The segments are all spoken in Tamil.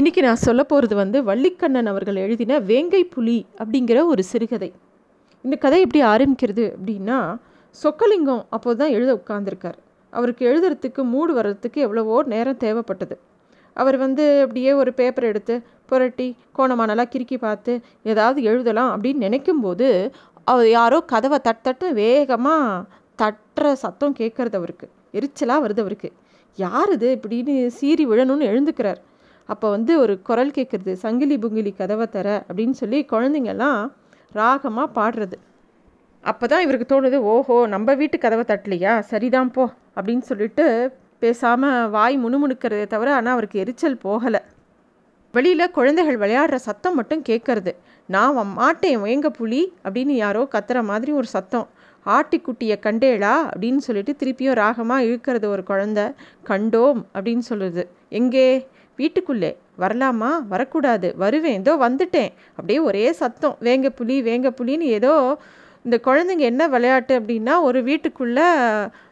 இன்றைக்கி நான் சொல்ல போகிறது வந்து வள்ளிக்கண்ணன் அவர்கள் எழுதின வேங்கை புலி அப்படிங்கிற ஒரு சிறுகதை. இந்த கதை எப்படி ஆரம்பிக்கிறது அப்படின்னா சொக்கலிங்கம் அப்போது தான் எழுத உட்காந்துருக்கார் அவருக்கு எழுதுறதுக்கு மூடு வர்றதுக்கு எவ்வளவோ நேரம் தேவைப்பட்டது. அவர் வந்து அப்படியே ஒரு பேப்பர் எடுத்து புரட்டி கோணமாக நல்லா கிறுக்கி பார்த்து ஏதாவது எழுதலாம் அப்படின்னு நினைக்கும்போது அவர் யாரோ கதவை தட்டட்டு வேகமாக தட்டுற சத்தம் கேட்குறது அவருக்கு. எரிச்சலாக வருது அவருக்கு. யார் இது? இப்படின்னு சீறி விழணும்னு எழுந்துக்கிறார். அப்போ வந்து ஒரு குரல் கேட்குறது சங்கிலி புங்கிலி கதவை தர அப்படின்னு சொல்லி குழந்தைங்கெல்லாம் ராகமாக பாடுறது. அப்போ தான் இவருக்கு தோணுது ஓஹோ நம்ம வீட்டு கதவை தட்டலையா? சரிதான் போ அப்படின்னு சொல்லிட்டு பேசாமல் வாய் முணுமுணுக்கிறதே தவிர ஆனால் அவருக்கு எரிச்சல் போகலை. வெளியில் குழந்தைகள் விளையாடுற சத்தம் மட்டும் கேட்கறது நான் மாட்டேன் வேங்க புலி அப்படின்னு யாரோ கத்துற மாதிரி ஒரு சத்தம். ஆட்டிக்குட்டியை கண்டேளா அப்படின்னு சொல்லிட்டு திருப்பியும் ராகமாக இழுக்கிறது ஒரு குழந்த. கண்டோம் அப்படின்னு சொல்லுது எங்கே? வீட்டுக்குள்ளே வரலாமா? வரக்கூடாது. வருவேன். ஏதோ வந்துட்டேன். அப்படியே ஒரே சத்தம். வேங்க புலி வேங்க புலின்னு ஏதோ இந்த குழந்தைங்க என்ன விளையாட்டு அப்படின்னா ஒரு வீட்டுக்குள்ளே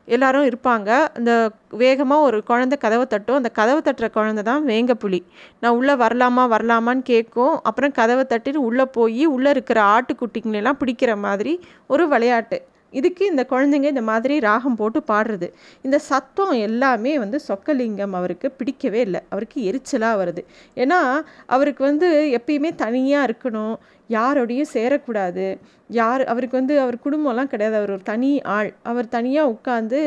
எல்லாரும் இருப்பாங்க. அந்த வேகமாக ஒரு குழந்தை கதவை தட்டும். அந்த கதவை தட்டுற குழந்தை தான் வேங்க புலி. நான் உள்ளே வரலாமா? வரலாமான்னு கேட்கும். அப்புறம் கதவை தட்டின்னு உள்ளே போய் உள்ளே இருக்கிற ஆட்டுக்குட்டிங்களெல்லாம் பிடிக்கிற மாதிரி ஒரு விளையாட்டு. இதுக்கு இந்த குழந்தைங்க இந்த மாதிரி ராகம் போட்டு பாடுறது. இந்த சத்தம் எல்லாமே வந்து சொக்கலிங்கம் அவருக்கு பிடிக்கவே இல்லை. அவருக்கு எரிச்சலாக வருது. ஏன்னா அவருக்கு வந்து எப்பயுமே தனியாக இருக்கணும். யாரோடையும் சேரக்கூடாது. யார் அவருக்கு வந்து அவர் குடும்பம்லாம் கிடையாது. அவர் ஒரு தனி ஆள். அவர் தனியாக உட்காந்து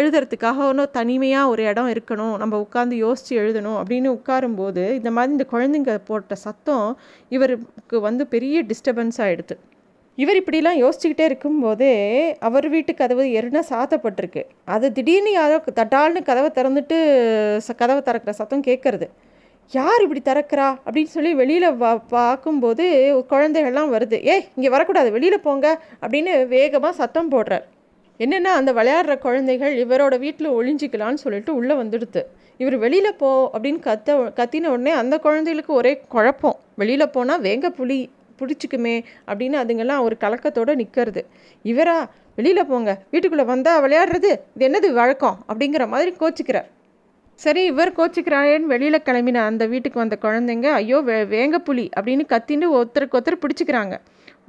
எழுதுறதுக்காக ஒன்றும் தனிமையாக ஒரு இடம் இருக்கணும். நம்ம உட்காந்து யோசித்து எழுதணும் அப்படின்னு உட்காரும்போது இந்த மாதிரி இந்த குழந்தைங்க போட்ட சத்தம் இவருக்கு வந்து பெரிய டிஸ்டர்பன்ஸ் ஆகிடுது இவர் இப்படிலாம் யோசிச்சுக்கிட்டே இருக்கும்போதே அவர் வீட்டு கதவு எருனா சாத்தப்பட்டிருக்கு. அது திடீர்னு யாரோ தட்டால்னு கதவை திறந்துட்டு ச- கதவை திறக்கிற சத்தம் கேட்கறது. யார் இப்படி திறக்கிறா? அப்படின்னு சொல்லி வெளியில் வா பார்க்கும்போது குழந்தைகள்லாம் வருது. ஏய் இங்கே வரக்கூடாது. வெளியில் போங்க. அப்படின்னு வேகமாக சத்தம் போடுறார். என்னென்னா அந்த விளையாடுற குழந்தைகள் இவரோட வீட்டில் ஒளிஞ்சிக்கலான்னு சொல்லிட்டு உள்ளே வந்துடுது. இவர் வெளியில் போ அப்படின்னு கத்த கத்தின உடனே அந்த குழந்தைகளுக்கு ஒரே குழப்பம். வெளியில் போனால் வேங்க புலி. பிடிச்சிக்குமே அப்படின்னு அதுங்கெல்லாம் ஒரு கலக்கத்தோடு நிற்கிறது இவரா வெளியில் போங்க. வீட்டுக்குள்ளே வந்தால் விளையாடுறது இது என்னது வழக்கம்? அப்படிங்கிற மாதிரி கோச்சிக்கிறார். சரி இவர் கோச்சிக்கிறாரேன்னு வெளியில் கிளம்பின அந்த வீட்டுக்கு வந்த குழந்தைங்க ஐயோ வே வேங்க புலி அப்படின்னு கத்தின்னு ஒருத்தருக்கு ஒருத்தர் பிடிச்சிக்கிறாங்க.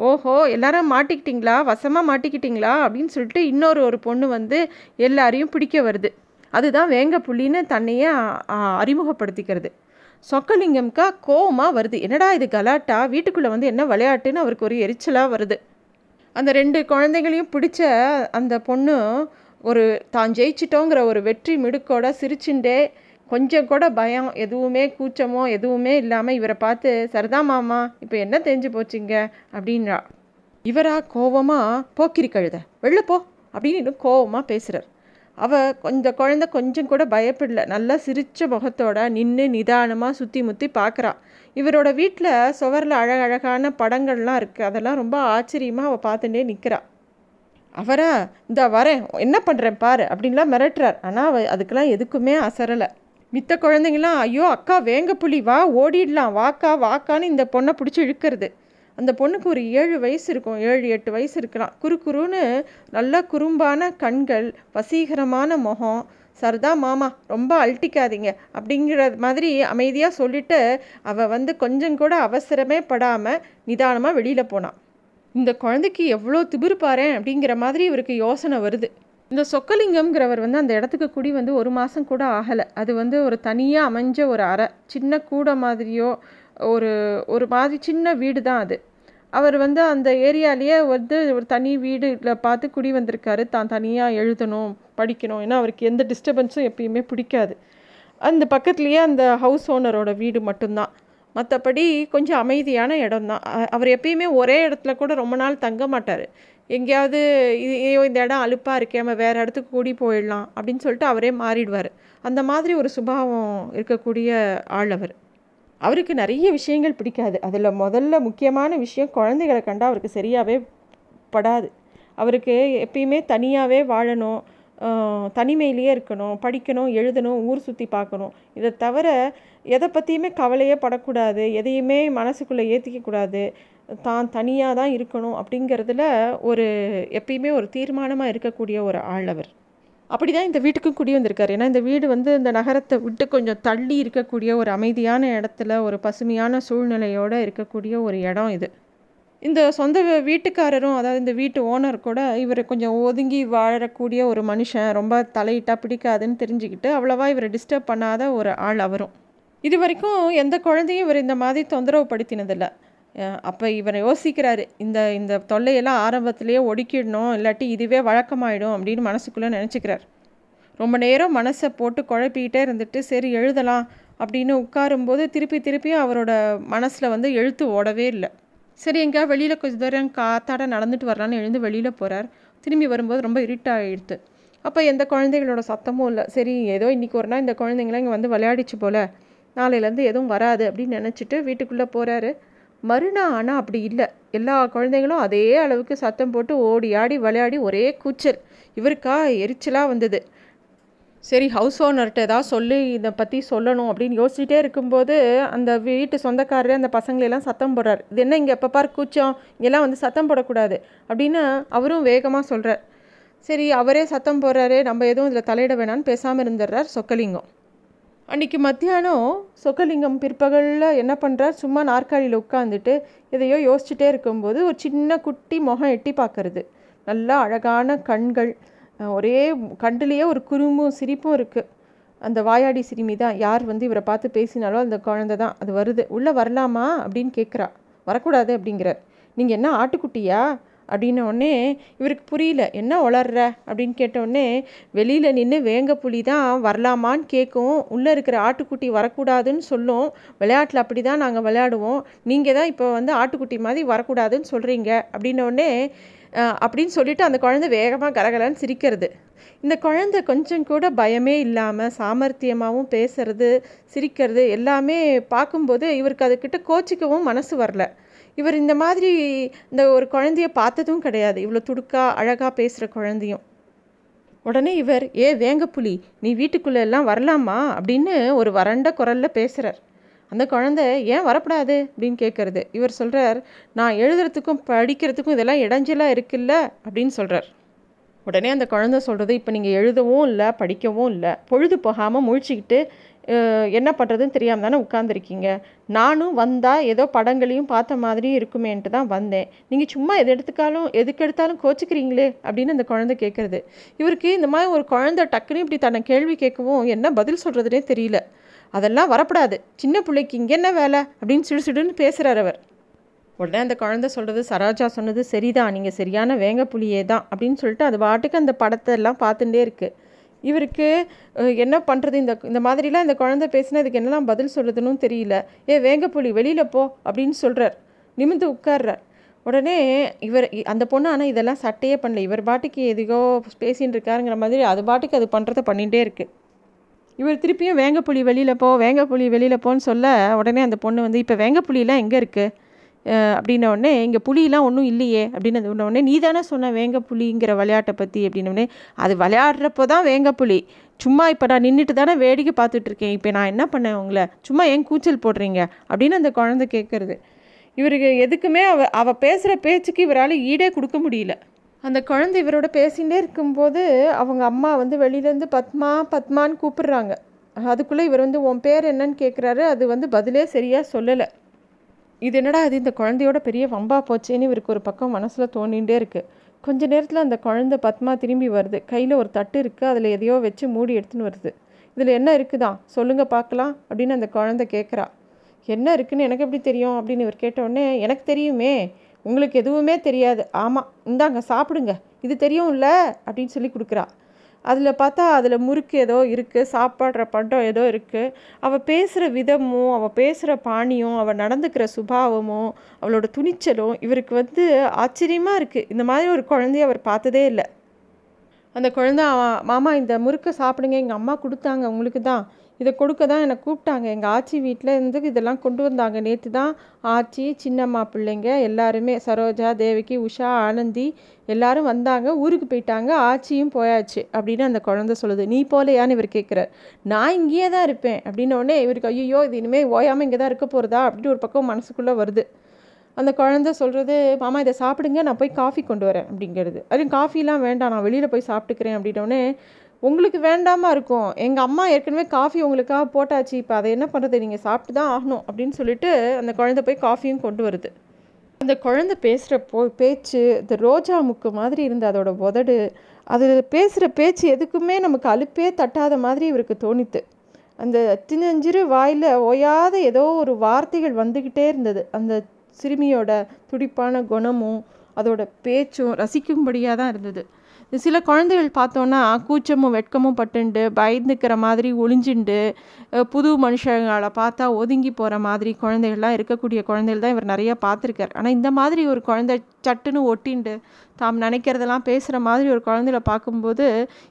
ஓஹோ எல்லாரும் மாட்டிக்கிட்டிங்களா? வசமாக மாட்டிக்கிட்டிங்களா? அப்படின்னு சொல்லிட்டு இன்னொரு ஒரு பொண்ணு வந்து எல்லாரையும் பிடிக்க வருது. அதுதான் வேங்க புள்ளின்னு தன்னையே அறிமுகப்படுத்திக்கிறது. சொக்கலிங்கம்க்கா கோவமாக வருது. என்னடா இது கலாட்டா? வீட்டுக்குள்ளே வந்து என்ன விளையாட்டுன்னு அவருக்கு ஒரு எரிச்சலாக வருது. அந்த ரெண்டு குழந்தைகளையும் பிடிச்ச அந்த பொண்ணு ஒரு தான் ஜெயிச்சிட்டோங்கிற ஒரு வெற்றி மிடுக்கோட சிரிச்சுண்டே கொஞ்சம் கூட பயம் எதுவுமே கூச்சமோ எதுவுமே இல்லாமல் இவரை பார்த்து சரதா மாமா இப்போ என்ன தெரிஞ்சு போச்சுங்க? அப்படின்றா. இவரா கோவமாக போக்கிரி கழுத வெளில போ அப்படின்னு இன்னும் கோவமாக பேசுகிறார் அவள் கொஞ்சம் குழந்த கொஞ்சம் கூட பயப்படல. நல்லா சிரித்த முகத்தோட நின்று நிதானமாக சுற்றி முற்றி பார்க்குறா இவரோட வீட்டில் சுவரில் அழகழகான படங்கள்லாம் இருக்குது அதெல்லாம் ரொம்ப ஆச்சரியமாக அவள் பார்த்துட்டே நிற்கிறா அவரா இந்த வரேன். என்ன பண்ணுறேன் பாரு அப்படின்லாம் மிரட்டுறார். ஆனால் அவ அதுக்கெல்லாம் எதுக்குமே அசரலை. மித்த குழந்தைங்களாம் ஐயோ அக்கா வேங்க புலி வா ஓடிடலாம். வாக்கா வாக்கான்னு இந்த பொண்ணை பிடிச்சி இழுக்கிறது. அந்த பொண்ணுக்கு ஒரு ஏழு வயசு இருக்கும். ஏழு எட்டு வயசு இருக்கலாம். குறு குறுன்னு நல்ல குறும்பான கண்கள் வசீகரமான முகம். சர்தா மாமா ரொம்ப அழட்டிக்காதீங்க. அப்படிங்கிற மாதிரி அமைதியாக சொல்லிட்டு அவள் வந்து கொஞ்சம் கூட அவசரமே படாமல் நிதானமாக வெளியில் போனான் இந்த குழந்தைக்கு எவ்வளோ திமிரு பாரேன் அப்படிங்கிற மாதிரி இவருக்கு யோசனை வருது. இந்த சொக்கலிங்கம்ங்கிறவர் வந்து அந்த இடத்துக்கு குடி வந்து ஒரு மாதம் கூட ஆகலை. அது வந்து ஒரு தனியாக அமைஞ்ச ஒரு அறை. சின்ன கூடை மாதிரியோ ஒரு ஒரு மாதிரி சின்ன வீடு தான் அது. அவர் வந்து அந்த ஏரியாலேயே வந்து ஒரு தனி வீடுல பார்த்து குடி வந்திருக்காரு. தான் தனியாக எழுதணும் படிக்கணும். ஏன்னா அவருக்கு எந்த டிஸ்டர்பன்ஸும் எப்பயுமே பிடிக்காது. அந்த பக்கத்துலேயே அந்த ஹவுஸ் ஓனரோட வீடு மட்டும்தான். மற்றபடி கொஞ்சம் அமைதியான இடம் தான் அவர் எப்பயுமே ஒரே இடத்துல கூட ரொம்ப நாள் தங்க மாட்டார். எங்கேயாவது இது ஐயோ இந்த இடம் அலுப்பாக இருக்கே நம்ம வேறு இடத்துக்கு கூடி போயிடலாம் அப்படின்னு சொல்லிட்டு அவரே மாறிடுவார். அந்த மாதிரி ஒரு சுபாவம் இருக்கக்கூடிய ஆள் அவர். அவருக்கு நிறைய விஷயங்கள் பிடிக்காது. அதில் முதல்ல முக்கியமான விஷயம் குழந்தைகளை கண்டால் அவருக்கு சரியாகவே படாது. அவருக்கு எப்பயுமே தனியாகவே வாழணும் தனிமையிலேயே இருக்கணும் படிக்கணும் எழுதணும் ஊர் சுற்றி பார்க்கணும். இதை தவிர எதை பற்றியுமே கவலையே படக்கூடாது. எதையுமே மனசுக்குள்ளே ஏற்றிக்கக்கூடாது தான் தனியாக தான் இருக்கணும் அப்படிங்கிறதுல ஒரு எப்பயுமே ஒரு தீர்மானமாக இருக்கக்கூடிய ஒரு ஆள் அவர். அப்படி தான் இந்த வீட்டுக்கும் குடி வந்திருக்காரு. ஏன்னா இந்த வீடு வந்து இந்த நகரத்தை விட்டு கொஞ்சம் தள்ளி இருக்கக்கூடிய ஒரு அமைதியான இடத்துல ஒரு பசுமையான சூழ்நிலையோடு இருக்கக்கூடிய ஒரு இடம் இது. இந்த சொந்த வீட்டுக்காரரும் அதாவது இந்த வீட்டு ஓனர் கூட இவர் கொஞ்சம் ஒதுங்கி வாழக்கூடிய ஒரு மனுஷன் ரொம்ப தலையிட்டா பிடிக்காதுன்னு தெரிஞ்சுக்கிட்டு அவ்வளோவா இவரை டிஸ்டர்ப் பண்ணாத ஒரு ஆள் அவரும். இது வரைக்கும் எந்த குழந்தையும் இவர் இந்த மாதிரி தொந்தரவு படுத்தினதில்லை அப்போ இவர் யோசிக்கிறாரு இந்த இந்த தொல்லையெல்லாம் ஆரம்பத்திலேயே ஒடுக்கிடணும் இல்லாட்டி இதுவே வழக்கமாயிடும் அப்படின்னு மனசுக்குள்ளே நினச்சிக்கிறார். ரொம்ப நேரம் மனசை போட்டு குழப்பிக்கிட்டே இருந்துட்டு சரி எழுதலாம் அப்படின்னு உட்காரும்போது திருப்பி திருப்பியும் அவரோட மனசில் வந்து எழுத்து ஓடவே இல்லை. சரி எங்கேயா வெளியில் கொஞ்சம் தூரம் காத்தாட நடந்துட்டு வரலான்னு எழுந்து வெளியில் போகிறார் திரும்பி வரும்போது ரொம்ப இருட்டாகிடுது அப்போ எந்த குழந்தைகளோட சத்தமும் இல்லை. சரி ஏதோ இன்றைக்கி ஒரு நாள் இந்த குழந்தைங்களாம் இங்கே வந்து விளையாடிச்சு போல் நாளையிலேருந்து எதுவும் வராது அப்படின்னு நினச்சிட்டு வீட்டுக்குள்ளே போகிறாரு மறுநாள் ஆனால் அப்படி இல்லை. எல்லா குழந்தைங்களும் அதே அளவுக்கு சத்தம் போட்டு ஓடி ஆடி விளையாடி ஒரே கூச்சல். இவருக்கா எரிச்சலாக வந்தது. சரி ஹவுஸ் ஓனர்கிட்ட ஏதாவது சொல்லி இதை பற்றி சொல்லணும் அப்படின்னு யோசிச்சுட்டே இருக்கும்போது அந்த வீட்டு சொந்தக்காரர் அந்த பசங்களெல்லாம் சத்தம் போடுறார். இது என்ன இங்கே எப்போ பார் கூச்சம்? இங்கெல்லாம் வந்து சத்தம் போடக்கூடாது அப்படின்னு அவரும் வேகமாக சொல்கிறார் சரி அவரே சத்தம் போடுறாரு நம்ம எதுவும் இதில் தலையிட வேணான்னு பேசாமல் இருந்துடுறார் சொக்கலிங்கம். அன்றைக்கி மத்தியானம் சொக்கலிங்கம் பிற்பகலில் என்ன பண்ணுறார் சும்மா நாற்காலியில் உட்காந்துட்டு எதையோ யோசிச்சுட்டே இருக்கும்போது ஒரு சின்ன குட்டி முகம் எட்டி பார்க்கறது. நல்லா அழகான கண்கள். ஒரே கண்டுலேயே ஒரு குறும்பும் சிரிப்பும் இருக்குது அந்த வாயாடி சிறுமி தான் யார் வந்து இவரை பார்த்து பேசினாலோ அந்த குழந்தை தான். அது வருது. உள்ளே வரலாமா? அப்படின்னு கேட்குறா வரக்கூடாது அப்படிங்கிறார். நீங்கள் என்ன ஆட்டுக்குட்டியா? அப்படின்ன உடனே இவருக்கு புரியல என்ன வளர்ற அப்படின்னு கேட்டவுடனே வெளியில் நின்று வேங்க புலி தான் வரலாமான்னு கேட்கும் உள்ளே இருக்கிற ஆட்டுக்குட்டி வரக்கூடாதுன்னு சொல்லும். விளையாட்டில் அப்படி தான் நாங்கள் விளையாடுவோம். நீங்கள் தான் இப்போ வந்து ஆட்டுக்குட்டி மாதிரி வரக்கூடாதுன்னு சொல்கிறீங்க அப்படின்னோடனே அப்படின்னு சொல்லிட்டு அந்த குழந்தை வேகமாக கரகலன்னு சிரிக்கிறது. இந்த குழந்தை கொஞ்சம் கூட பயமே இல்லாமல் சாமர்த்தியமாகவும் பேசுறது சிரிக்கிறது எல்லாமே பார்க்கும்போது இவருக்கு அதுக்கிட்ட கோச்சிக்கவும் மனசு வரல. இவர் இந்த மாதிரி இந்த ஒரு குழந்தைய பார்த்ததும் கிடையாது. இவ்வளோ துடுக்கா அழகாக பேசுகிற குழந்தையும். உடனே இவர் ஏ வேங்க புலி நீ வீட்டுக்குள்ளே எல்லாம் வரலாமா? அப்படின்னு ஒரு வறண்ட குரலில் பேசுகிறார் அந்த குழந்தை ஏன் வரப்படாது? அப்படின்னு கேட்குறது இவர் சொல்கிறார் நான் எழுதுறதுக்கும் படிக்கிறதுக்கும் இதெல்லாம் இடைஞ்சலாக இருக்குல்ல? அப்படின்னு சொல்கிறார் உடனே அந்த குழந்தை சொல்கிறது இப்போ நீங்கள் எழுதவும் இல்லை படிக்கவும் இல்லை பொழுது போகாமல் முழிச்சிக்கிட்டு என்ன பண்ணுறதுன்னு தெரியாமல் தானே உட்காந்துருக்கீங்க நானும் வந்தால் ஏதோ படங்களையும் பார்த்த மாதிரியும் இருக்குமேன்ட்டு தான் வந்தேன். நீங்கள் சும்மா எது எடுத்துக்காலும் எதுக்கு எடுத்தாலும் கோச்சிக்கிறீங்களே அப்படின்னு அந்த குழந்தை கேட்குறது இவருக்கு இந்த மாதிரி ஒரு குழந்தை டக்குன்னு இப்படி தன்னை கேள்வி கேட்கவும் என்ன பதில் சொல்கிறதுனே தெரியல. அதெல்லாம் வரப்படாது. சின்ன பிள்ளைக்கு இங்கே என்ன வேலை அப்படின்னு சிடு சிடுன்னு பேசுகிறார் அவர். உடனே அந்த குழந்தை சொல்கிறது சரோஜா சொன்னது சரிதான். நீங்கள் சரியான வேங்க புலியே தான். அப்படின்னு சொல்லிட்டு அது பாட்டுக்கு அந்த படத்தை எல்லாம் பார்த்துட்டே இருக்குது இவருக்கு என்ன பண்ணுறது இந்த இந்த மாதிரிலாம் இந்த குழந்தை பேசினதுக்கு என்னெல்லாம் பதில் சொல்லுதுன்னு தெரியல. ஏ வேங்கப்புலி வெளியில் போ அப்படின்னு சொல்கிறார் நிமிந்து உட்கார்றார். உடனே இவர் அந்த பொண்ணு ஆனால் இதெல்லாம் சட்டையே பண்ணல. இவர் பாட்டுக்கு எதுகோ பேசின்னு இருக்காருங்கிற மாதிரி அது பாட்டுக்கு அது பண்ணுறத பண்ணிகிட்டே இருக்குது இவர் திருப்பியும் வேங்கப்புலி வெளியில் போ வேங்கப்புலி வெளியில் போன்னு சொல்ல உடனே அந்த பொண்ணு வந்து இப்போ வேங்கப்புலிலாம் எங்கே இருக்குது அப்படின்ன உடனே இங்கே புலியெலாம் ஒன்றும் இல்லையே அப்படின்னு உடனே நீ தானே சொன்ன வேங்க புலிங்கிற விளையாட்டை பற்றி அப்படின்னோடனே அது விளையாடுறப்போ தான் வேங்க புலி. சும்மா இப்போ நான் நின்றுட்டு தானே வேடிக்கை பார்த்துட்ருக்கேன் இப்போ நான் என்ன பண்ணேன் உங்களை? சும்மா ஏன் கூச்சல் போடுறீங்க? அப்படின்னு அந்த குழந்தை கேட்குறது இவருக்கு எதுக்குமே அவ அவள் பேசுகிற பேச்சுக்கு இவரால் ஈடே கொடுக்க முடியல. அந்த குழந்தை இவரோட பேசிகிட்டே இருக்கும்போது அவங்க அம்மா வந்து வெளியிலேருந்து பத்மா பத்மான்னு கூப்பிடுறாங்க. அதுக்குள்ளே இவர் வந்து உன் பேர் என்னன்னு கேட்குறாரு அது வந்து பதிலே சரியாக சொல்லலை. இது என்னடா அது இந்த குழந்தையோட பெரிய வம்பா போச்சேன்னு இவருக்கு ஒரு பக்கம் மனசில் தோணிகிட்டே இருக்குது கொஞ்ச நேரத்தில் அந்த குழந்தை பத்மா திரும்பி வருது. கையில் ஒரு தட்டு இருக்குது அதில் எதையோ வச்சு மூடி எடுத்துன்னு வருது. இதில் என்ன இருக்குதா? சொல்லுங்கள் பார்க்கலாம் அப்படின்னு அந்த குழந்தை கேட்குறா என்ன இருக்குன்னு எனக்கு எப்படி தெரியும்? அப்படின்னு இவர் கேட்டவுடனே எனக்கு தெரியுமே. உங்களுக்கு எதுவுமே தெரியாது. ஆமாம் இந்தாங்க சாப்பிடுங்க. இது தெரியும்ல அப்படின்னு சொல்லி கொடுக்குறா. அதில் பார்த்தா அதில் முறுக்கு ஏதோ இருக்குது சாப்பாடுற பண்டம் ஏதோ இருக்குது அவள் பேசுகிற விதமும் அவள் பேசுகிற பாணியும் அவள் நடந்துக்கிற சுபாவமும் அவளோட துணிச்சலும் இவருக்கு வந்து ஆச்சரியமாக இருக்குது இந்த மாதிரி ஒரு குழந்தைய அவர் பார்த்ததே இல்லை. அந்த குழந்தை மாமா இந்த முறுக்கை சாப்பிடுங்க எங்கள் அம்மா கொடுத்தாங்க உங்களுக்கு தான். இதை கொடுக்க தான் என்னை கூப்பிட்டாங்க. எங்கள் ஆச்சி வீட்டில் இருந்து இதெல்லாம் கொண்டு வந்தாங்க. நேற்று தான் ஆச்சி சின்னம்மா பிள்ளைங்க எல்லாருமே சரோஜா தேவகி உஷா ஆனந்தி எல்லாரும் வந்தாங்க. ஊருக்கு போயிட்டாங்க. ஆச்சியும் போயாச்சு அப்படின்னு அந்த குழந்தை சொல்லுது. நீ போலையான்னு இவர் கேட்குறார் நான் இங்கேயே தான் இருப்பேன். அப்படின்னோடனே இவருக்கு ஐயோ இது இனிமேல் ஓயாமல் இங்கே தான் இருக்க போகிறதா அப்படின்னு ஒரு பக்கம் மனசுக்குள்ளே வருது. அந்த குழந்தை சொல்கிறது மாமா இதை சாப்பிடுங்க. நான் போய் காஃபி கொண்டு வரேன். அப்படிங்கிறது. அதுவும் காஃபிலாம் வேண்டாம். நான் வெளியில் போய் சாப்பிட்டுக்கிறேன். அப்படின்னோடனே உங்களுக்கு வேண்டாமா இருக்கும். எங்கள் அம்மா ஏற்கனவே காஃபி உங்களுக்காக போட்டாச்சு. இப்போ அதை என்ன பண்ணுறது நீங்கள் சாப்பிட்டு தான் ஆகணும் அப்படின்னு சொல்லிட்டு அந்த குழந்தை போய் காஃபியும் கொண்டு வருது. அந்த குழந்தை பேசுகிற போ பேச்சு இந்த ரோஜா முக்கு மாதிரி இருந்த அதோட உதடு அது பேசுகிற பேச்சு எதுக்குமே நமக்கு அலுப்பே தட்டாத மாதிரி இவருக்கு தோணித்து. அந்த சின்னஞ்சிறு வாயில் ஓயாத ஏதோ ஒரு வார்த்தைகள் வந்துக்கிட்டே இருந்தது. அந்த சிறுமியோட துடிப்பான குணமும் அதோட பேச்சும் ரசிக்கும்படியாக தான் இருந்தது. சில குழந்தைகள் பார்த்தோன்னா கூச்சமும் வெட்கமும் பட்டுண்டு பயந்துக்கிற மாதிரி ஒளிஞ்சுண்டு புது மனுஷங்களை பார்த்தா ஒதுங்கி போகிற மாதிரி குழந்தைகள்லாம் இருக்கக்கூடிய குழந்தைகள் தான் இவர் நிறைய பார்த்துருக்கார். ஆனால் இந்த மாதிரி ஒரு குழந்தை சட்டுன்னு ஒட்டிண்டு தாம் நினைக்கிறதெல்லாம் பேசுகிற மாதிரி ஒரு குழந்தைகளை பார்க்கும்போது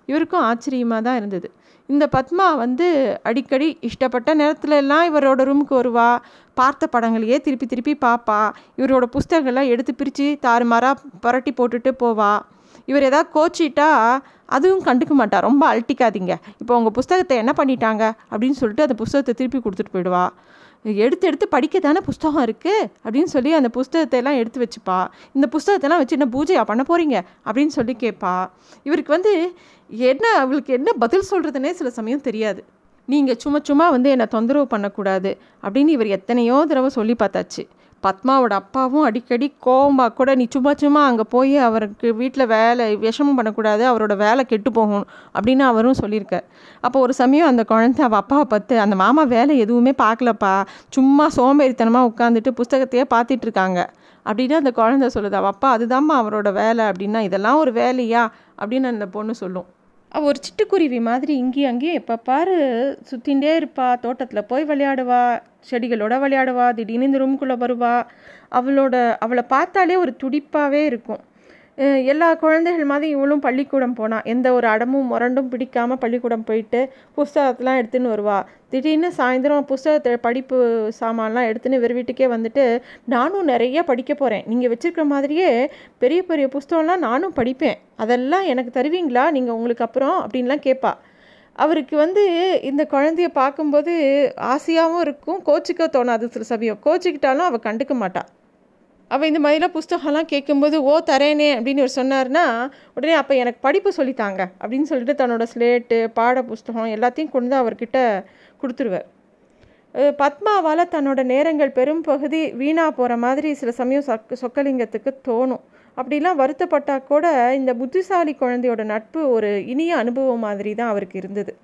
இவருக்கும் ஆச்சரியமாக தான் இருந்தது. இந்த பத்மா வந்து அடிக்கடி இஷ்டப்பட்ட நேரத்துல எல்லாம் இவரோட ரூமுக்கு வருவா பார்த்த படங்களையே திருப்பி திருப்பி பார்ப்பா இவரோட புஸ்தகங்கள்லாம் எடுத்து பிரித்து தாறுமாறாக புரட்டி போட்டுட்டு போவாள் இவர் எதாவது கோச்சிட்டா அதுவும் கண்டுக்க மாட்டார். ரொம்ப அழட்டிக்காதீங்க. இப்போ உங்கள் புஸ்தகத்தை என்ன பண்ணிட்டாங்க? அப்படின்னு சொல்லிட்டு அந்த புஸ்தகத்தை திருப்பி கொடுத்துட்டு போயிடுவா. எடுத்து எடுத்து படிக்க தானே புஸ்தகம் இருக்குது அப்படின்னு சொல்லி அந்த புஸ்தகத்தை எல்லாம் எடுத்து வச்சுப்பா. இந்த புஸ்தகத்தெல்லாம் வச்சு என்ன பூஜையா பண்ண போகிறீங்க அப்படின்னு சொல்லி கேட்பா. இவருக்கு வந்து என்ன அவளுக்கு என்ன பதில் சொல்கிறதுனே சில சமயம் தெரியாது. நீங்கள் சும்மா சும்மா வந்து என்னை தொந்தரவு பண்ணக்கூடாது அப்படின்னு இவர் எத்தனையோ தடவை சொல்லி பார்த்தாச்சு. பத்மாவோட அப்பாவும் அடிக்கடி கோவமாக கூட நீ சும்மா சும்மா அங்கே போய் அவருக்கு வீட்டில் வேலை விஷமம் பண்ணக்கூடாது அவரோட வேலை கெட்டு போகும் அப்படின்னு அவரும் சொல்லியிருக்கார். அப்போ ஒரு சமயம் அந்த குழந்தை அவள் அப்பாவை பார்த்து அந்த மாமா வேலை எதுவுமே பார்க்கலப்பா சும்மா சோம்பேறித்தனமாக உட்காந்துட்டு புஸ்தகத்தையே பார்த்துட்டு இருக்காங்க. அப்படின்னு அந்த குழந்தை சொல்லுது. அவள் அப்பா அதுதாம்மா அவரோட வேலை அப்படின்னா இதெல்லாம் ஒரு வேலையா? அப்படின்னு அந்த பொண்ணு சொல்லும். ஒரு சிட்டுக்குருவி மாதிரி இங்கேயும் அங்கேயும் எப்போ பாரு சுற்றிகிட்டே இருப்பா. தோட்டத்தில் போய் விளையாடுவா. செடிகளோட விளையாடுவா. திடீர்னு இந்த ரூம்குள்ளே வருவா. அவளோட அவளை பார்த்தாலே ஒரு துடிப்பாகவே இருக்கும். எல்லா குழந்தைகள் மாதிரி இவளும் பள்ளிக்கூடம் போனாள் எந்த ஒரு அடமும் முரண்டும் பிடிக்காமல் பள்ளிக்கூடம் போயிட்டு புஸ்தகத்தெலாம் எடுத்துன்னு வருவாள் திடீர்னு சாயந்தரம் புஸ்தகத்தை படிப்பு சாமான்லாம் எடுத்துன்னு இவர் வீட்டுக்கே வந்துட்டு நானும் நிறைய படிக்க போகிறேன் நீங்கள் வச்சுருக்க மாதிரியே பெரிய பெரிய புஸ்தகம்லாம் நானும் படிப்பேன். அதெல்லாம் எனக்கு தருவீங்களா? நீங்கள் உங்களுக்கு அப்புறம் அப்படின்லாம் கேட்பா அவருக்கு வந்து இந்த குழந்தைய பார்க்கும்போது ஆசையாகவும் இருக்கும் கோச்சிக்க தோணாது சில சமயம். கோச்சிக்கிட்டாலும் அவள் கண்டுக்க மாட்டாள் அவள் இந்த மாதிரிலாம் புஸ்தகம்லாம் கேட்கும்போது ஓ தரேனே அப்படின்னு ஒரு சொன்னார்னா உடனே அப்போ எனக்கு படிப்பு சொல்லித்தாங்க அப்படின்னு சொல்லிட்டு தன்னோட ஸ்லேட்டு பாட புஸ்தகம் எல்லாத்தையும் கொண்டு அவர்கிட்ட கொடுத்துருவார். பத்மாவால் தன்னோட நேரங்கள் பெரும் பகுதி வீணாக போகிற மாதிரி சில சமயம் சொக் சொக்கலிங்கத்துக்கு தோணும். அப்படிலாம் வருத்தப்பட்டால் கூட இந்த புத்திசாலி குழந்தையோட நட்பு ஒரு இனிய அனுபவம் மாதிரி தான் அவருக்கு இருந்தது.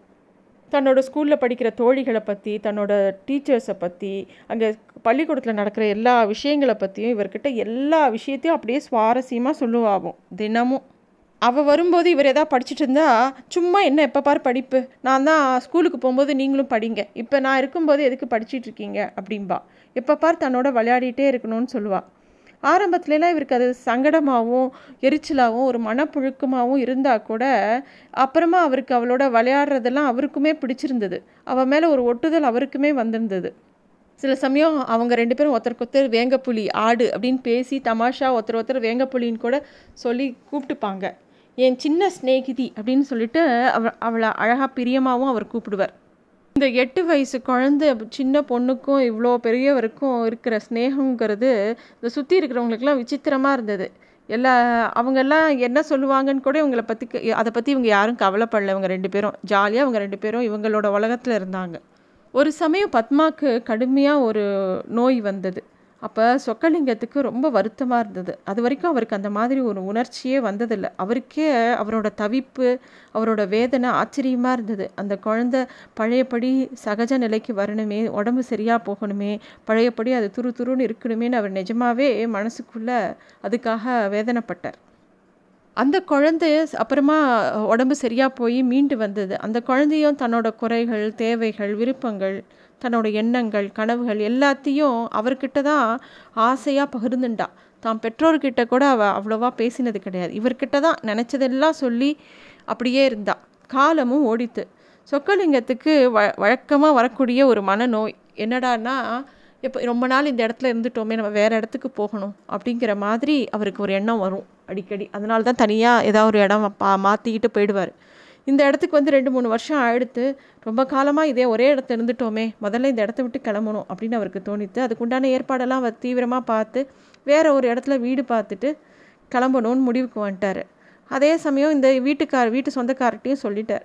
தன்னோட ஸ்கூலில் படிக்கிற தோழிகளை பற்றி தன்னோட டீச்சர்ஸை பற்றி அங்கே பள்ளிக்கூடத்தில் நடக்கிற எல்லா விஷயங்களை பற்றியும் இவர்கிட்ட எல்லா விஷயத்தையும் அப்படியே சுவாரஸ்யமாக சொல்லுவாகும் தினமும். அவள் வரும்போது இவர் எதாவது படிச்சுட்டு இருந்தா சும்மா என்ன எப்போ பார் படிப்பு. நான் தான் ஸ்கூலுக்கு போகும்போது நீங்களும் படிங்க. இப்போ நான் இருக்கும்போது எதுக்கு படிச்சுட்டு இருக்கீங்க? அப்படின்பா எப்போ பார் தன்னோட விளையாடிட்டே இருக்கணும்னு சொல்லுவாள் ஆரம்பத்துலலாம் இவருக்கு அது சங்கடமாகவும் எரிச்சலாகவும் ஒரு மனப்புழுக்கமாகவும் இருந்தால் கூட அப்புறமா அவருக்கு அவளோட விளையாடுறதெல்லாம் அவருக்குமே பிடிச்சிருந்தது. அவள் மேலே ஒரு ஒட்டுதல் அவருக்குமே வந்திருந்தது. சில சமயம் அவங்க ரெண்டு பேரும் ஒருத்தருக்கு ஒருத்தர் வேங்கப்புலி ஆடு அப்படின்னு பேசி தமாஷா ஒருத்தர் ஒருத்தர் வேங்கப்புலின்னு கூட சொல்லி கூப்பிட்டுப்பாங்க. என் சின்ன ஸ்நேகிதி அப்படின்னு சொல்லிட்டு அவ அவளை அழகாக பிரியமாகவும் அவர் கூப்பிடுவார். இந்த எட்டு வயசு குழந்தை சின்ன பொண்ணுக்கும் இவ்வளோ பெரியவருக்கும் இருக்கிற ஸ்னேகங்கிறது இந்த சுற்றி இருக்கிறவங்களுக்குலாம் விசித்திரமாக இருந்தது. எல்லா அவங்கெல்லாம் என்ன சொல்லுவாங்கன்னு கூட இவங்களை பற்றி அதை பற்றி இவங்க யாரும் கவலைப்படல. இவங்க ரெண்டு பேரும் ஜாலியாக இவங்க ரெண்டு பேரும் இவங்களோட உலகத்தில் இருந்தாங்க. ஒரு சமயம் பத்மாவுக்கு கடுமையாக ஒரு நோய் வந்தது. அப்போ சொக்கலிங்கத்துக்கு ரொம்ப வருத்தமாக இருந்தது. அது வரைக்கும் அவருக்கு அந்த மாதிரி ஒரு உணர்ச்சியே வந்ததில்லை. அவருக்கே அவரோட தவிப்பு அவரோட வேதனை ஆச்சரியமாக இருந்தது. அந்த குழந்த பழையபடி சகஜ நிலைக்கு வரணுமே உடம்பு சரியாக போகணுமே பழையபடி அது துரு துருன்னு இருக்கணுமேனு அவர் நிஜமாவே மனசுக்குள்ளே அதுக்காக வேதனைப்பட்டார். அந்த குழந்தை அப்புறமா உடம்பு சரியாக போய் மீண்டு வந்தது. அந்த குழந்தையும் தன்னோட குறைகள் தேவைகள் விருப்பங்கள் தன்னோட எண்ணங்கள் கனவுகள் எல்லாத்தையும் அவர்கிட்ட தான் ஆசையாக பகிர்ந்துண்டா. தான் பெற்றோர்கிட்ட கூட அவள் அவ்வளோவா பேசினது கிடையாது. இவர்கிட்ட தான் நினச்சதெல்லாம் சொல்லி அப்படியே இருந்தா. காலமும் ஓடித்து. சொக்கலிங்கத்துக்கு வ வழக்கமாக வரக்கூடிய ஒரு மனநோய் என்னடான்னா இப்போ ரொம்ப நாள் இந்த இடத்துல இருந்துட்டோமே நம்ம வேறு இடத்துக்கு போகணும் அப்படிங்கிற மாதிரி அவருக்கு ஒரு எண்ணம் வரும் அடிக்கடி. அதனால தான் தனியாக ஏதாவது ஒரு இடம் பா மாற்றிக்கிட்டு போயிடுவார். இந்த இடத்துக்கு வந்து ரெண்டு மூணு வருஷம் ஆயிடுத்து ரொம்ப காலமாக இதே ஒரே இடத்துல இருந்துட்டோமே முதல்ல இந்த இடத்த விட்டு கிளம்பணும் அப்படின்னு அவருக்கு தோணித்து அதுக்குண்டான ஏற்பாடெல்லாம் அவர் தீவிரமாக பார்த்து வேறு ஒரு இடத்துல வீடு பார்த்துட்டு கிளம்பணும்னு முடிவுக்கு வந்துட்டார். அதே சமயம் இந்த வீட்டுக்கார் வீட்டு சொந்தக்கார்ட்டையும் சொல்லிட்டார்.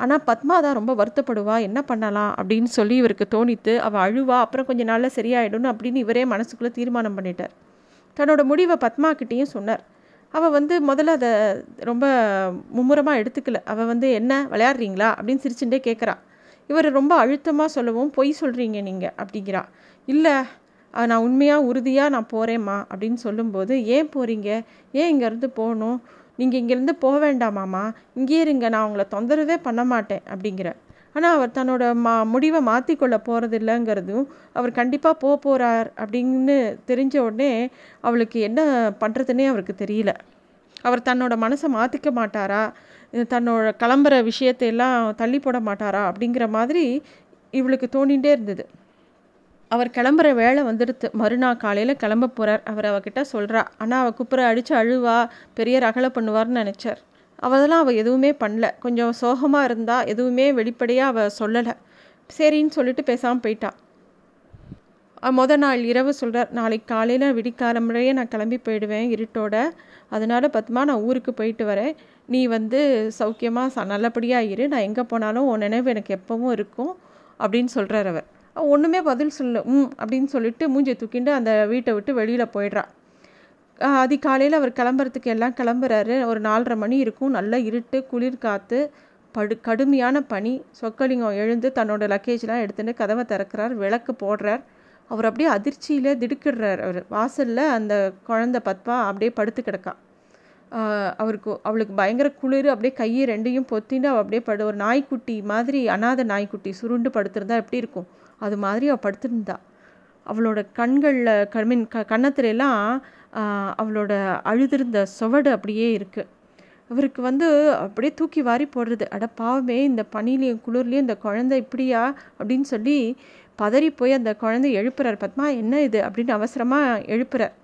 ஆனால் பத்மா தான் ரொம்ப வருத்தப்படுவா என்ன பண்ணலாம் அப்படின்னு சொல்லி இவருக்கு தோணித்து அவள் அழுவா அப்புறம் கொஞ்சம் நாளில் சரியாயிடும்னு அப்படின்னு இவரே மனசுக்குள்ளே தீர்மானம் பண்ணிட்டார். தன்னோட முடிவை பத்மா கிட்டேயும் சொன்னார். அவள் வந்து முதல்ல அதை ரொம்ப மும்முரமாக எடுத்துக்கல. அவள் வந்து என்ன விளையாடுறீங்களா? அப்படின்னு சிரிச்சுட்டே கேட்குறா இவர் ரொம்ப அழுத்தமாக சொல்லவும் பொய் சொல்கிறீங்க நீங்கள் அப்படிங்கிறா. இல்லை நான் உண்மையாக உறுதியாக நான் போகிறேம்மா அப்படின்னு சொல்லும்போது ஏன் போகிறீங்க ஏன் இங்கேருந்து போகணும்? நீங்கள் இங்கேருந்து போக வேண்டாமாம்மா இங்கே இருங்க நான் உங்களை தொந்தரவே பண்ண மாட்டேன் அப்படிங்கிற. ஆனால் அவர் தன்னோட மா முடிவை மாற்றிக்கொள்ள போகிறது இல்லைங்கிறதும் அவர் கண்டிப்பாக போக போகிறார் அப்படின்னு தெரிஞ்ச உடனே அவளுக்கு என்ன பண்ணுறதுன்னே அவருக்கு தெரியல. அவர் தன்னோட மனசை மாற்றிக்க மாட்டாரா? தன்னோட கிளம்புற விஷயத்தையெல்லாம் தள்ளி போட மாட்டாரா? அப்படிங்கிற மாதிரி இவளுக்கு தோணிகிட்டே இருந்தது. அவர் கிளம்புற வேலை வந்துடுத்து. மறுநாள் காலையில் கிளம்ப போகிறார் அவர் அவகிட்ட சொல்கிறா ஆனால் அவள் குப்புற அடித்து அழுவா பெரிய ரகலை பண்ணுவார்னு நினச்சார். அவதெல்லாம் அவள் எதுவுமே பண்ணல. கொஞ்சம் சோகமாக இருந்தால் எதுவுமே வெளிப்படையாக அவள் சொல்லலை. சரின்னு சொல்லிட்டு பேசாமல் போயிட்டான் மொதல் நாள் இரவு சொல்கிறார் நாளைக்கு காலையில் விடிக்காலமுறையே நான் கிளம்பி போயிடுவேன் இருட்டோட. அதனால் பத்மா நான் ஊருக்கு போயிட்டு வரேன். நீ வந்து சௌக்கியமாக ச நல்லபடியாக இரு. நான் எங்கே போனாலும் உன் நினைவு எனக்கு எப்போவும் இருக்கும். அப்படின்னு சொல்கிறார் அவர். ஒன்றுமே பதில் சொல்ல ம் அப்படின்னு சொல்லிட்டு மூஞ்சி தூக்கிட்டு அந்த வீட்டை விட்டு வெளியில் போயிடுறா. அதிகாலையில் அவர் கிளம்புறதுக்கு எல்லாம் கிளம்புறாரு. ஒரு நாலரை மணி இருக்கும். நல்லா இருட்டு குளிர் காற்று படு கடுமையான பனி. சொக்கலிங்கம் எழுந்து தன்னோட லக்கேஜ்லாம் எடுத்துகிட்டு கதவை திறக்கிறார். விளக்கு போடுறார். அவர் அப்படியே அதிர்ச்சியில் திடுக்கிடுறார் அவர். வாசலில் அந்த குழந்த பத்மா அப்படியே படுத்து கிடக்கா. அவருக்கு அவளுக்கு பயங்கர குளிர். அப்படியே கையை ரெண்டையும் பொத்தின்னு அவள் அப்படியே படு ஒரு நாய்க்குட்டி மாதிரி அனாத நாய்க்குட்டி சுருண்டு படுத்திருந்தா எப்படி இருக்கும்? அது மாதிரி அவள் படுத்திருந்தா. அவளோட கண்களில் கண்மின் க கன்னத்துலலாம் அவளோட அழுதிருந்த சுவடு அப்படியே இருக்குது இவருக்கு வந்து அப்படியே தூக்கி வாரி போடுறது. அட பாவமே இந்த பனிலையும் குளிர்லையும் இந்த குழந்தை இப்படியா? அப்படின்னு சொல்லி பதறி போய் அந்த குழந்தை எழுப்புறார். பத்மா என்ன இது? அப்படின்னு அவசரமாக எழுப்புறார்.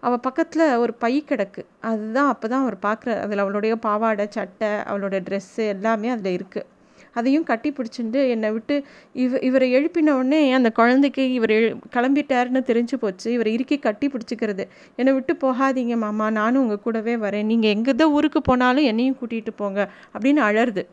அவள் பக்கத்தில் ஒரு பை கிடக்கு. அதுதான் அப்போ தான் அவர் பார்க்குற அதில் அவளுடைய பாவாடை சட்டை அவளோட ட்ரெஸ்ஸு எல்லாமே அதில் இருக்குது அதையும் கட்டி பிடிச்சிட்டு என்னை விட்டு இவ இவரை எழுப்பின உடனே அந்த குழந்தைக்கு இவர் எழு கிளம்பிட்டாருன்னு தெரிஞ்சு போச்சு. இவரை இறுக்கி கட்டி பிடிச்சிக்கிறது. என்னை விட்டு போகாதீங்க மாமா. நானும் உங்கள் கூடவே வரேன். நீங்கள் எங்கே தான் ஊருக்கு போனாலும் என்னையும் கூட்டிகிட்டு போங்க அப்படின்னு அழருது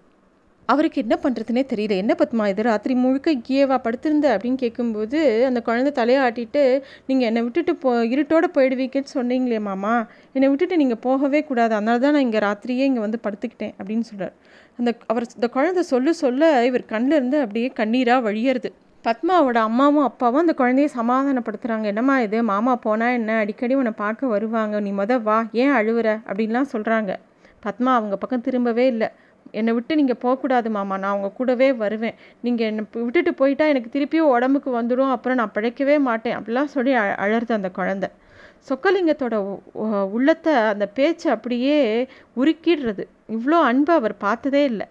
அவருக்கு என்ன பண்ணுறதுனே தெரியல. என்ன பத்மா இது? ராத்திரி முழுக்க இங்கேவா படுத்திருந்த? அப்படின்னு கேட்கும்போது அந்த குழந்தை தலையாட்டிட்டு நீங்கள் என்னை விட்டுட்டு போ இருட்டோடு போயிடுவீங்கன்னு சொன்னீங்களே மாமா. என்னை விட்டுட்டு நீங்கள் போகவே கூடாது. அதனால தான் நான் இங்கே ராத்திரியே இங்கே வந்து படுத்துக்கிட்டேன். அப்படின்னு சொல்கிறார் அந்த அவர் இந்த குழந்தை சொல்ல சொல்ல இவர் கண்ணில் இருந்து அப்படியே கண்ணீராக வழியறது. பத்மாவோட அம்மாவும் அப்பாவும் அந்த குழந்தைய சமாதானப்படுத்துகிறாங்க என்னம்மா இது? மாமா போனால் என்ன? அடிக்கடி உன்னை பார்க்க வருவாங்க. நீ மொதல் வா. ஏன் அழுவுற? அப்படின்லாம் சொல்கிறாங்க பத்மா அவங்க பக்கம் திரும்பவே இல்லை. என்னை விட்டு நீங்கள் போகக்கூடாது மாமா. நான் அவங்க கூடவே வருவேன். நீங்கள் என்னை விட்டுட்டு போயிட்டா எனக்கு திருப்பியும் உடம்புக்கு வந்துடும் அப்புறம் நான் பிழைக்கவே மாட்டேன். அப்படிலாம் சொல்லி அழறது அந்த குழந்தை. சொக்கலிங்கத்தோட உள்ளத்தை அந்த பேச்சு அப்படியே உருக்கிடுறது. இவ்வளோ அன்பு அவர் பார்த்ததே இல்லை.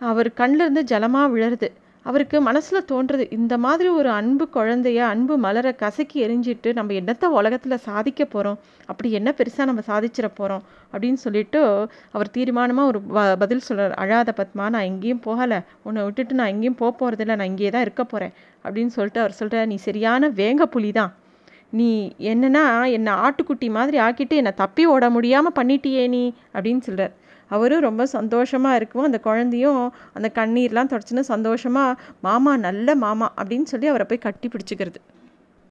அவர் கண்ணிலிருந்து ஜலமாக விழருது அவருக்கு மனசில் தோன்றுறது இந்த மாதிரி ஒரு அன்பு குழந்தைய அன்பு மலரை கசக்கி எரிஞ்சிட்டு நம்ம என்னத்தை உலகத்தில் சாதிக்க போகிறோம் அப்படி என்ன பெருசாக நம்ம சாதிச்சிட போகிறோம் அப்படின்னு சொல்லிட்டு அவர் தீர்மானமாக ஒரு பதில் சொல்கிறார் அழாத பத்மா நான் எங்கேயும் போகலை. உன்னை விட்டுட்டு நான் எங்கேயும் போக போகிறதில்ல நான் இங்கேயே தான் இருக்க போகிறேன் அப்படின்னு சொல்லிட்டு அவர் சொல்கிறார் நீ சரியான வேங்க புலி தான். நீ என்னன்னா என்னை ஆட்டுக்குட்டி மாதிரி ஆக்கிட்டு என்னை தப்பி ஓட முடியாமல் பண்ணிட்டியே நீ? அப்படின்னு சொல்கிறார் அவரும் ரொம்ப சந்தோஷமாக இருக்கும் அந்த குழந்தையும் அந்த கண்ணீர்லாம் தொடச்சுன்னு சந்தோஷமாக மாமா நல்ல மாமா அப்படின்னு சொல்லி அவரை போய் கட்டி பிடிச்சிக்கிறது.